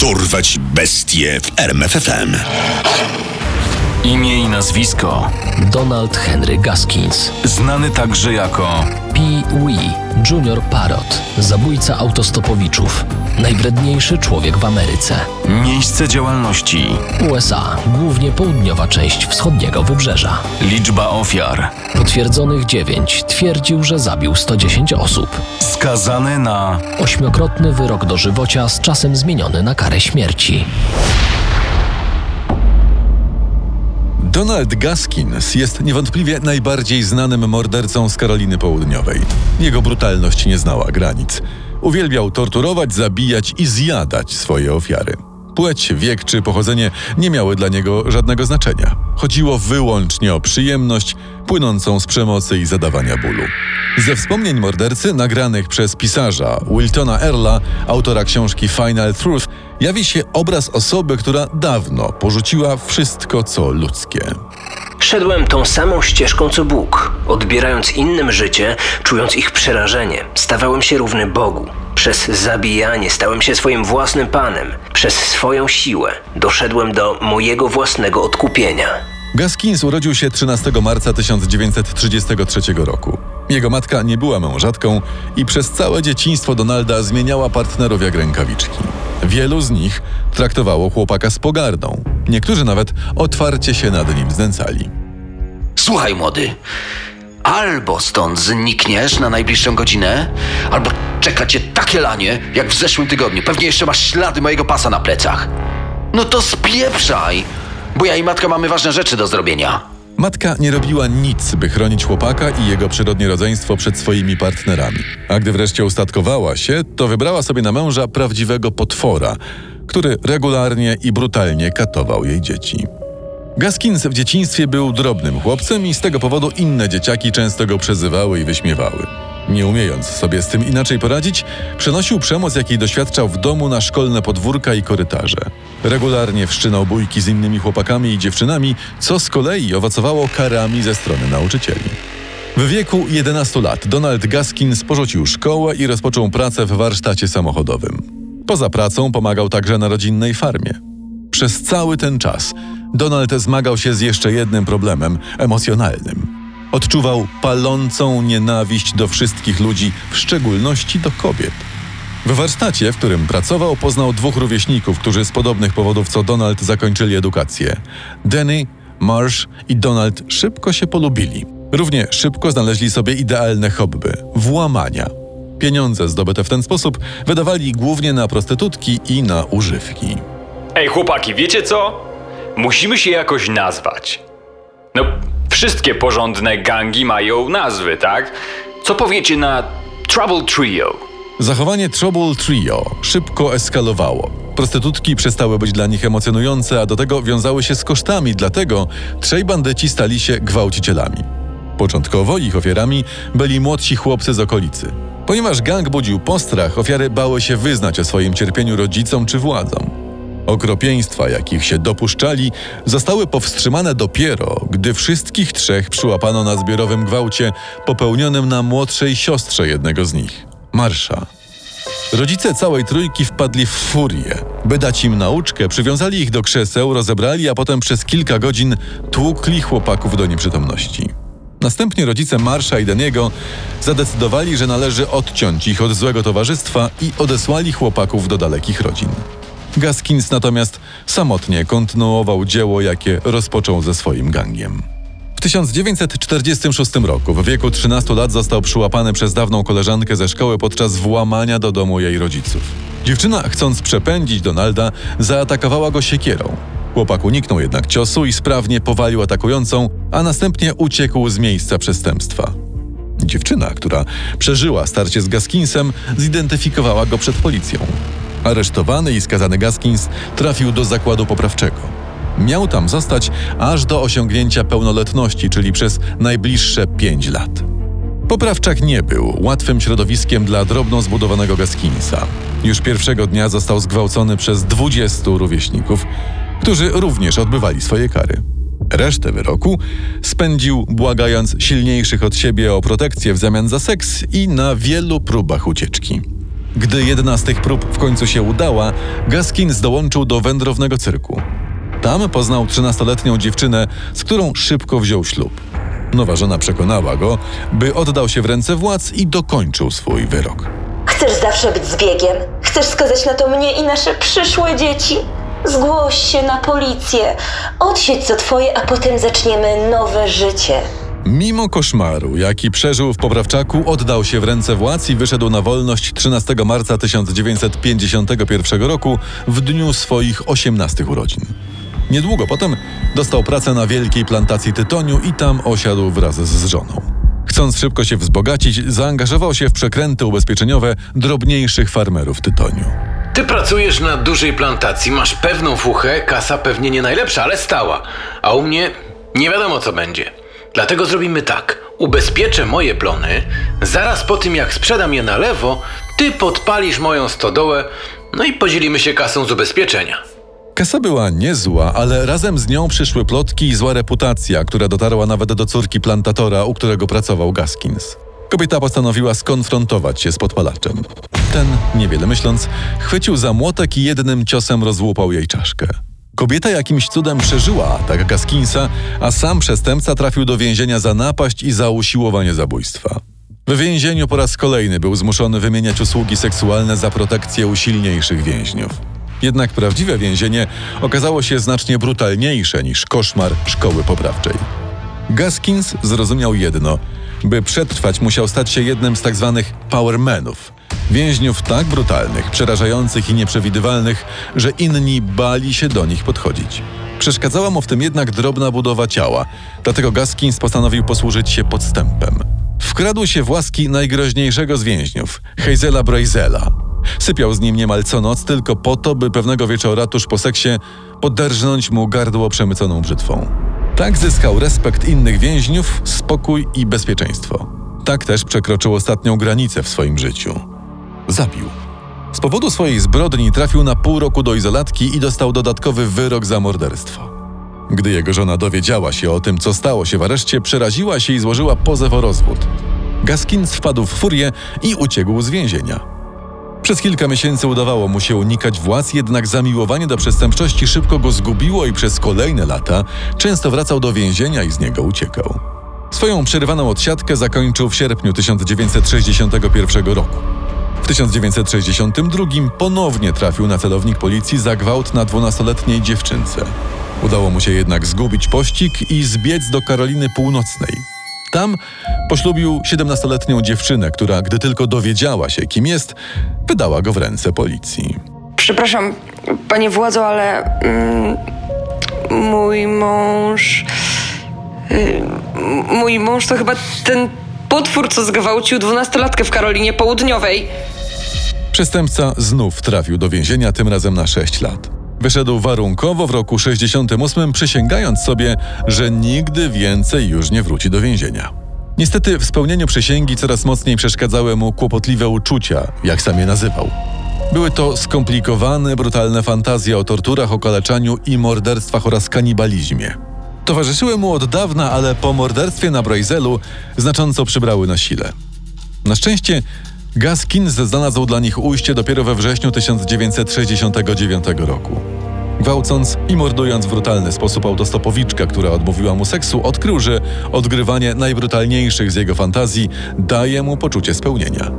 Dorwać bestie w RMFFM. Imię i nazwisko Donald Henry Gaskins. znany także jako Pee Wee, Junior Parrot, zabójca autostopowiczów, najwredniejszy człowiek w Ameryce. miejsce działalności, USA, głównie południowa część wschodniego wybrzeża. liczba ofiar, Potwierdzonych 9 twierdził, że zabił 110 osób. skazany na Ośmiokrotny wyrok dożywocia z czasem zmieniony na karę śmierci. Donald Gaskins jest niewątpliwie najbardziej znanym mordercą z Karoliny Południowej. Jego brutalność nie znała granic. Uwielbiał torturować, zabijać i zjadać swoje ofiary. Płeć, wiek czy pochodzenie nie miały dla niego żadnego znaczenia. Chodziło wyłącznie o przyjemność płynącą z przemocy i zadawania bólu. Ze wspomnień mordercy nagranych przez pisarza Wiltona Erla, autora książki Final Truth, jawi się obraz osoby, która dawno porzuciła wszystko, co ludzkie. Szedłem tą samą ścieżką co Bóg, odbierając innym życie, czując ich przerażenie. Stawałem się równy Bogu. Przez zabijanie stałem się swoim własnym panem. Przez swoją siłę doszedłem do mojego własnego odkupienia. Gaskins urodził się 13 marca 1933 roku. Jego matka nie była mężatką i przez całe dzieciństwo Donalda zmieniała partnerów jak rękawiczki. Wielu z nich traktowało chłopaka z pogardą. Niektórzy nawet otwarcie się nad nim znęcali. Słuchaj, młody. Albo stąd znikniesz na najbliższą godzinę, albo czeka cię takie lanie, jak w zeszłym tygodniu. Pewnie jeszcze masz ślady mojego pasa na plecach. No to spieprzaj, bo ja i matka mamy ważne rzeczy do zrobienia. Matka nie robiła nic, by chronić chłopaka i jego przyrodnie rodzeństwo przed swoimi partnerami. A gdy wreszcie ustatkowała się, to wybrała sobie na męża prawdziwego potwora, który regularnie i brutalnie katował jej dzieci. Gaskins w dzieciństwie był drobnym chłopcem i z tego powodu inne dzieciaki często go przezywały i wyśmiewały. Nie umiejąc sobie z tym inaczej poradzić, przenosił przemoc, jakiej doświadczał w domu na szkolne podwórka i korytarze. Regularnie wszczynał bójki z innymi chłopakami i dziewczynami, co z kolei owocowało karami ze strony nauczycieli. W wieku 11 lat Donald Gaskins porzucił szkołę i rozpoczął pracę w warsztacie samochodowym. Poza pracą pomagał także na rodzinnej farmie. Przez cały ten czas Donald zmagał się z jeszcze jednym problemem emocjonalnym. Odczuwał palącą nienawiść do wszystkich ludzi, w szczególności do kobiet. W warsztacie, w którym pracował, poznał dwóch rówieśników, którzy z podobnych powodów co Donald zakończyli edukację. Danny, Marsh i Donald szybko się polubili. Równie szybko znaleźli sobie idealne hobby włamania. Pieniądze zdobyte w ten sposób wydawali głównie na prostytutki i na używki. Ej, chłopaki, wiecie co? Musimy się jakoś nazwać. No, wszystkie porządne gangi mają nazwy, tak? Co powiecie na Trouble Trio? Zachowanie Trouble Trio szybko eskalowało. Prostytutki przestały być dla nich emocjonujące, a do tego wiązały się z kosztami, dlatego trzej bandyci stali się gwałcicielami. Początkowo ich ofiarami byli młodsi chłopcy z okolicy. Ponieważ gang budził postrach, ofiary bały się wyznać o swoim cierpieniu rodzicom czy władzom. Okropieństwa, jakich się dopuszczali, zostały powstrzymane dopiero, gdy wszystkich trzech przyłapano na zbiorowym gwałcie popełnionym na młodszej siostrze jednego z nich, Marsza. Rodzice całej trójki wpadli w furię. By dać im nauczkę, przywiązali ich do krzeseł, rozebrali, a potem przez kilka godzin tłukli chłopaków do nieprzytomności. Następnie rodzice Marsza i Daniego zadecydowali, że należy odciąć ich od złego towarzystwa i odesłali chłopaków do dalekich rodzin. Gaskins natomiast samotnie kontynuował dzieło, jakie rozpoczął ze swoim gangiem. W 1946 roku, w wieku 13 lat, został przyłapany przez dawną koleżankę ze szkoły podczas włamania do domu jej rodziców. Dziewczyna, chcąc przepędzić Donalda, zaatakowała go siekierą. Chłopak uniknął jednak ciosu i sprawnie powalił atakującą, a następnie uciekł z miejsca przestępstwa. Dziewczyna, która przeżyła starcie z Gaskinsem, zidentyfikowała go przed policją. Aresztowany i skazany Gaskins trafił do zakładu poprawczego. Miał tam zostać aż do osiągnięcia pełnoletności, czyli przez najbliższe pięć lat. Poprawczak nie był łatwym środowiskiem dla drobno zbudowanego Gaskinsa. Już pierwszego dnia został zgwałcony przez 20 rówieśników, którzy również odbywali swoje kary. Resztę wyroku spędził błagając silniejszych od siebie o protekcję w zamian za seks i na wielu próbach ucieczki. Gdy jedna z tych prób w końcu się udała, Gaskins dołączył do wędrownego cyrku. Tam poznał 13-letnią dziewczynę, z którą szybko wziął ślub. Nowa żona przekonała go, by oddał się w ręce władz i dokończył swój wyrok. Chcesz zawsze być zbiegiem? Chcesz skazać na to mnie i nasze przyszłe dzieci? Zgłoś się na policję. Odsiedź co twoje, a potem zaczniemy nowe życie. Mimo koszmaru, jaki przeżył w Poprawczaku, oddał się w ręce władz i wyszedł na wolność 13 marca 1951 roku w dniu swoich 18 urodzin. Niedługo potem dostał pracę na wielkiej plantacji tytoniu i tam osiadł wraz z żoną. Chcąc szybko się wzbogacić, zaangażował się w przekręty ubezpieczeniowe drobniejszych farmerów tytoniu. Ty pracujesz na dużej plantacji, masz pewną fuchę, kasa pewnie nie najlepsza, ale stała. A u mnie nie wiadomo co będzie. Dlatego zrobimy tak. Ubezpieczę moje plony, zaraz po tym jak sprzedam je na lewo, ty podpalisz moją stodołę, no i podzielimy się kasą z ubezpieczenia. Kasa była niezła, ale razem z nią przyszły plotki i zła reputacja, która dotarła nawet do córki plantatora, u którego pracował Gaskins. Kobieta postanowiła skonfrontować się z podpalaczem. Ten, niewiele myśląc, chwycił za młotek i jednym ciosem rozłupał jej czaszkę. Kobieta jakimś cudem przeżyła atak Gaskinsa, a sam przestępca trafił do więzienia za napaść i za usiłowanie zabójstwa. W więzieniu po raz kolejny był zmuszony wymieniać usługi seksualne za protekcję usilniejszych więźniów. Jednak prawdziwe więzienie okazało się znacznie brutalniejsze niż koszmar szkoły poprawczej. Gaskins zrozumiał jedno: by przetrwać, musiał stać się jednym z tzw. Tak powermenów. Więźniów tak brutalnych, przerażających i nieprzewidywalnych, że inni bali się do nich podchodzić. Przeszkadzała mu w tym jednak drobna budowa ciała, dlatego Gaskins postanowił posłużyć się podstępem. Wkradł się w łaski najgroźniejszego z więźniów, Hazela Brazela. Sypiał z nim niemal co noc tylko po to, by pewnego wieczora tuż po seksie poderżnąć mu gardło przemyconą brzytwą. Tak zyskał respekt innych więźniów, spokój i bezpieczeństwo. Tak też przekroczył ostatnią granicę w swoim życiu. Zabił. Z powodu swojej zbrodni trafił na pół roku do izolatki i dostał dodatkowy wyrok za morderstwo. Gdy jego żona dowiedziała się o tym, co stało się w areszcie, przeraziła się i złożyła pozew o rozwód. Gaskins wpadł w furię i uciekł z więzienia. Przez kilka miesięcy udawało mu się unikać władz, jednak zamiłowanie do przestępczości szybko go zgubiło i przez kolejne lata często wracał do więzienia i z niego uciekał. Swoją przerywaną odsiadkę zakończył w sierpniu 1961 roku. W 1962 ponownie trafił na celownik policji za gwałt na dwunastoletniej dziewczynce. Udało mu się jednak zgubić pościg i zbiec do Karoliny Północnej. Tam poślubił 17-letnią dziewczynę, która, gdy tylko dowiedziała się, kim jest, wydała go w ręce policji. Przepraszam, panie władzo, ale mm, mój mąż. Y, mój mąż to chyba ten potwór, co zgwałcił dwunastolatkę w Karolinie Południowej. Przestępca znów trafił do więzienia, tym razem na 6 lat. Wyszedł warunkowo w roku 68, przysięgając sobie, że nigdy więcej już nie wróci do więzienia. Niestety w spełnieniu przysięgi coraz mocniej przeszkadzały mu kłopotliwe uczucia, jak sam je nazywał. Były to skomplikowane, brutalne fantazje o torturach, okaleczaniu i morderstwach oraz kanibalizmie. Towarzyszyły mu od dawna, ale po morderstwie na Brojzelu znacząco przybrały na sile. Na szczęście Gaskins znalazł dla nich ujście dopiero we wrześniu 1969 roku. Gwałcąc i mordując w brutalny sposób autostopowiczkę, która odmówiła mu seksu, odkrył, że odgrywanie najbrutalniejszych z jego fantazji daje mu poczucie spełnienia.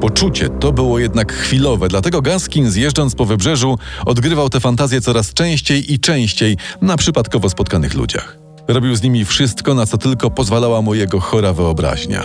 Poczucie to było jednak chwilowe, dlatego Gaskin zjeżdżąc po wybrzeżu odgrywał te fantazje coraz częściej i częściej na przypadkowo spotkanych ludziach. Robił z nimi wszystko, na co tylko pozwalała mu jego chora wyobraźnia.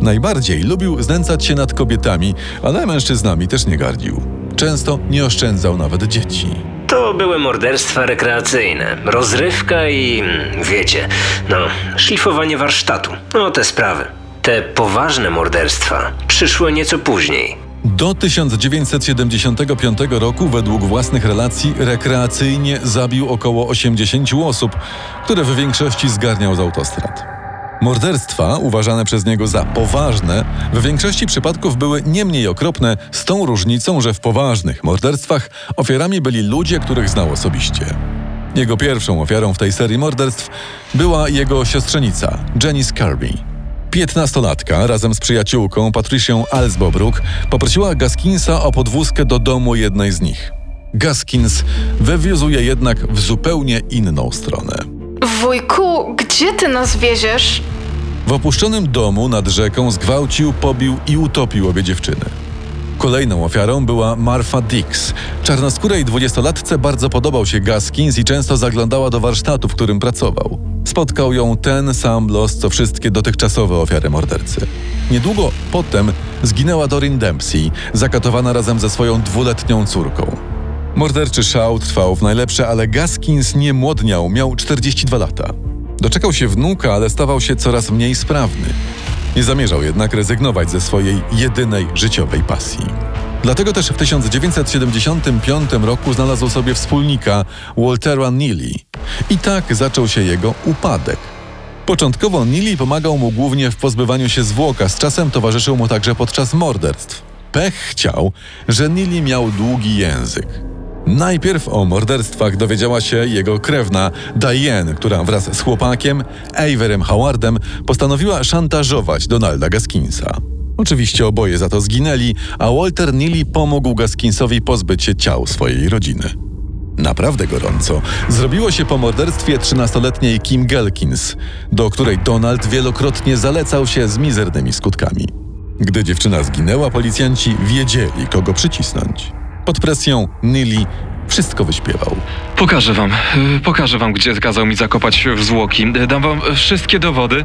Najbardziej lubił znęcać się nad kobietami, ale mężczyznami też nie gardził. Często nie oszczędzał nawet dzieci. To były morderstwa rekreacyjne, rozrywka i mm, wiecie, no, szlifowanie warsztatu. No te sprawy. Te poważne morderstwa przyszły nieco później. Do 1975 roku, według własnych relacji, rekreacyjnie zabił około 80 osób, które w większości zgarniał z autostrad. Morderstwa, uważane przez niego za poważne, w większości przypadków były nie mniej okropne, z tą różnicą, że w poważnych morderstwach ofiarami byli ludzie, których znał osobiście. Jego pierwszą ofiarą w tej serii morderstw była jego siostrzenica, Jenny Scarby. Piętnastolatka razem z przyjaciółką Patricią Alsbobrook poprosiła Gaskinsa o podwózkę do domu jednej z nich. Gaskins wywiózł je jednak w zupełnie inną stronę. Wujku, gdzie ty nas wieziesz? W opuszczonym domu nad rzeką zgwałcił, pobił i utopił obie dziewczyny. Kolejną ofiarą była Marfa Dix. Czarnoskórej dwudziestolatce bardzo podobał się Gaskins i często zaglądała do warsztatu, w którym pracował. Spotkał ją ten sam los, co wszystkie dotychczasowe ofiary mordercy. Niedługo potem zginęła Dorin Dempsey, zakatowana razem ze swoją dwuletnią córką. Morderczy szał trwał w najlepsze, ale Gaskins nie młodniał, miał 42 lata. Doczekał się wnuka, ale stawał się coraz mniej sprawny. Nie zamierzał jednak rezygnować ze swojej jedynej życiowej pasji. Dlatego też w 1975 roku znalazł sobie wspólnika Waltera Neely. I tak zaczął się jego upadek. Początkowo Neely pomagał mu głównie w pozbywaniu się zwłoka, z czasem towarzyszył mu także podczas morderstw. Pech chciał, że Neely miał długi język. Najpierw o morderstwach dowiedziała się jego krewna Diane, która wraz z chłopakiem Averem Howardem postanowiła szantażować Donalda Gaskinsa. Oczywiście oboje za to zginęli, a Walter Neely pomógł Gaskinsowi pozbyć się ciał swojej rodziny. Naprawdę gorąco zrobiło się po morderstwie 13-letniej Kim Gelkins, do której Donald wielokrotnie zalecał się z mizernymi skutkami. Gdy dziewczyna zginęła, policjanci wiedzieli, kogo przycisnąć. Pod presją Neely wszystko wyśpiewał. Pokażę wam, y, pokażę wam, gdzie kazał mi zakopać w zwłoki. Dam wam wszystkie dowody,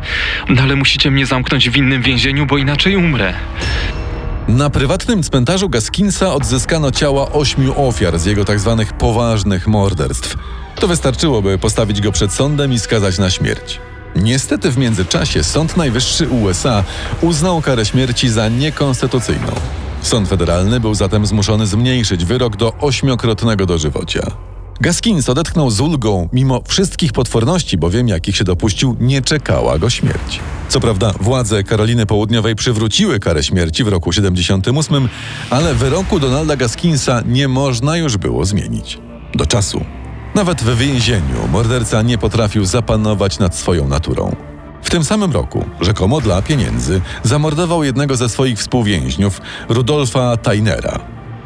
ale musicie mnie zamknąć w innym więzieniu, bo inaczej umrę. Na prywatnym cmentarzu Gaskinsa odzyskano ciała ośmiu ofiar z jego tzw. poważnych morderstw. To wystarczyło, by postawić go przed sądem i skazać na śmierć. Niestety w międzyczasie Sąd Najwyższy USA uznał karę śmierci za niekonstytucyjną. Sąd federalny był zatem zmuszony zmniejszyć wyrok do ośmiokrotnego dożywocia. Gaskins odetchnął z ulgą, mimo wszystkich potworności, bowiem jakich się dopuścił, nie czekała go śmierć. Co prawda, władze Karoliny Południowej przywróciły karę śmierci w roku 78, ale wyroku Donalda Gaskinsa nie można już było zmienić. Do czasu. Nawet w więzieniu morderca nie potrafił zapanować nad swoją naturą. W tym samym roku, rzekomo dla pieniędzy, zamordował jednego ze swoich współwięźniów, Rudolfa Tainera.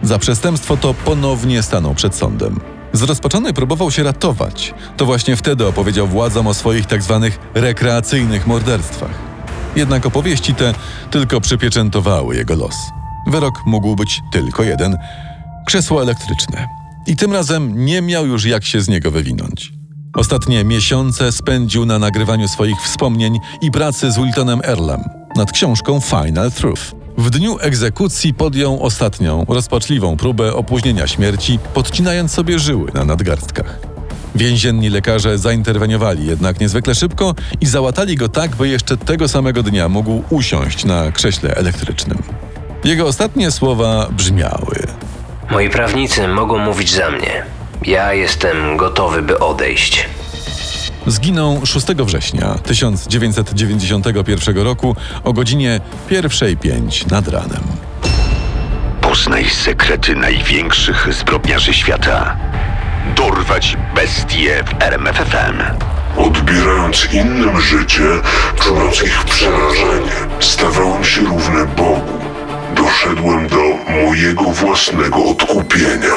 Za przestępstwo to ponownie stanął przed sądem. Zrozpaczony próbował się ratować. To właśnie wtedy opowiedział władzom o swoich tzw. rekreacyjnych morderstwach. Jednak opowieści te tylko przypieczętowały jego los. Wyrok mógł być tylko jeden krzesło elektryczne. I tym razem nie miał już jak się z niego wywinąć. Ostatnie miesiące spędził na nagrywaniu swoich wspomnień i pracy z Wiltonem Earlem nad książką Final Truth. W dniu egzekucji podjął ostatnią, rozpaczliwą próbę opóźnienia śmierci, podcinając sobie żyły na nadgarstkach. Więzienni lekarze zainterweniowali jednak niezwykle szybko i załatali go tak, by jeszcze tego samego dnia mógł usiąść na krześle elektrycznym. Jego ostatnie słowa brzmiały: Moi prawnicy mogą mówić za mnie. Ja jestem gotowy, by odejść. Zginął 6 września 1991 roku o godzinie 1.05 nad ranem. Poznaj sekrety największych zbrodniarzy świata. Dorwać bestie w RMFFM. Odbierając innym życie, czując ich przerażenie, stawałem się równy Bogu. Doszedłem do mojego własnego odkupienia.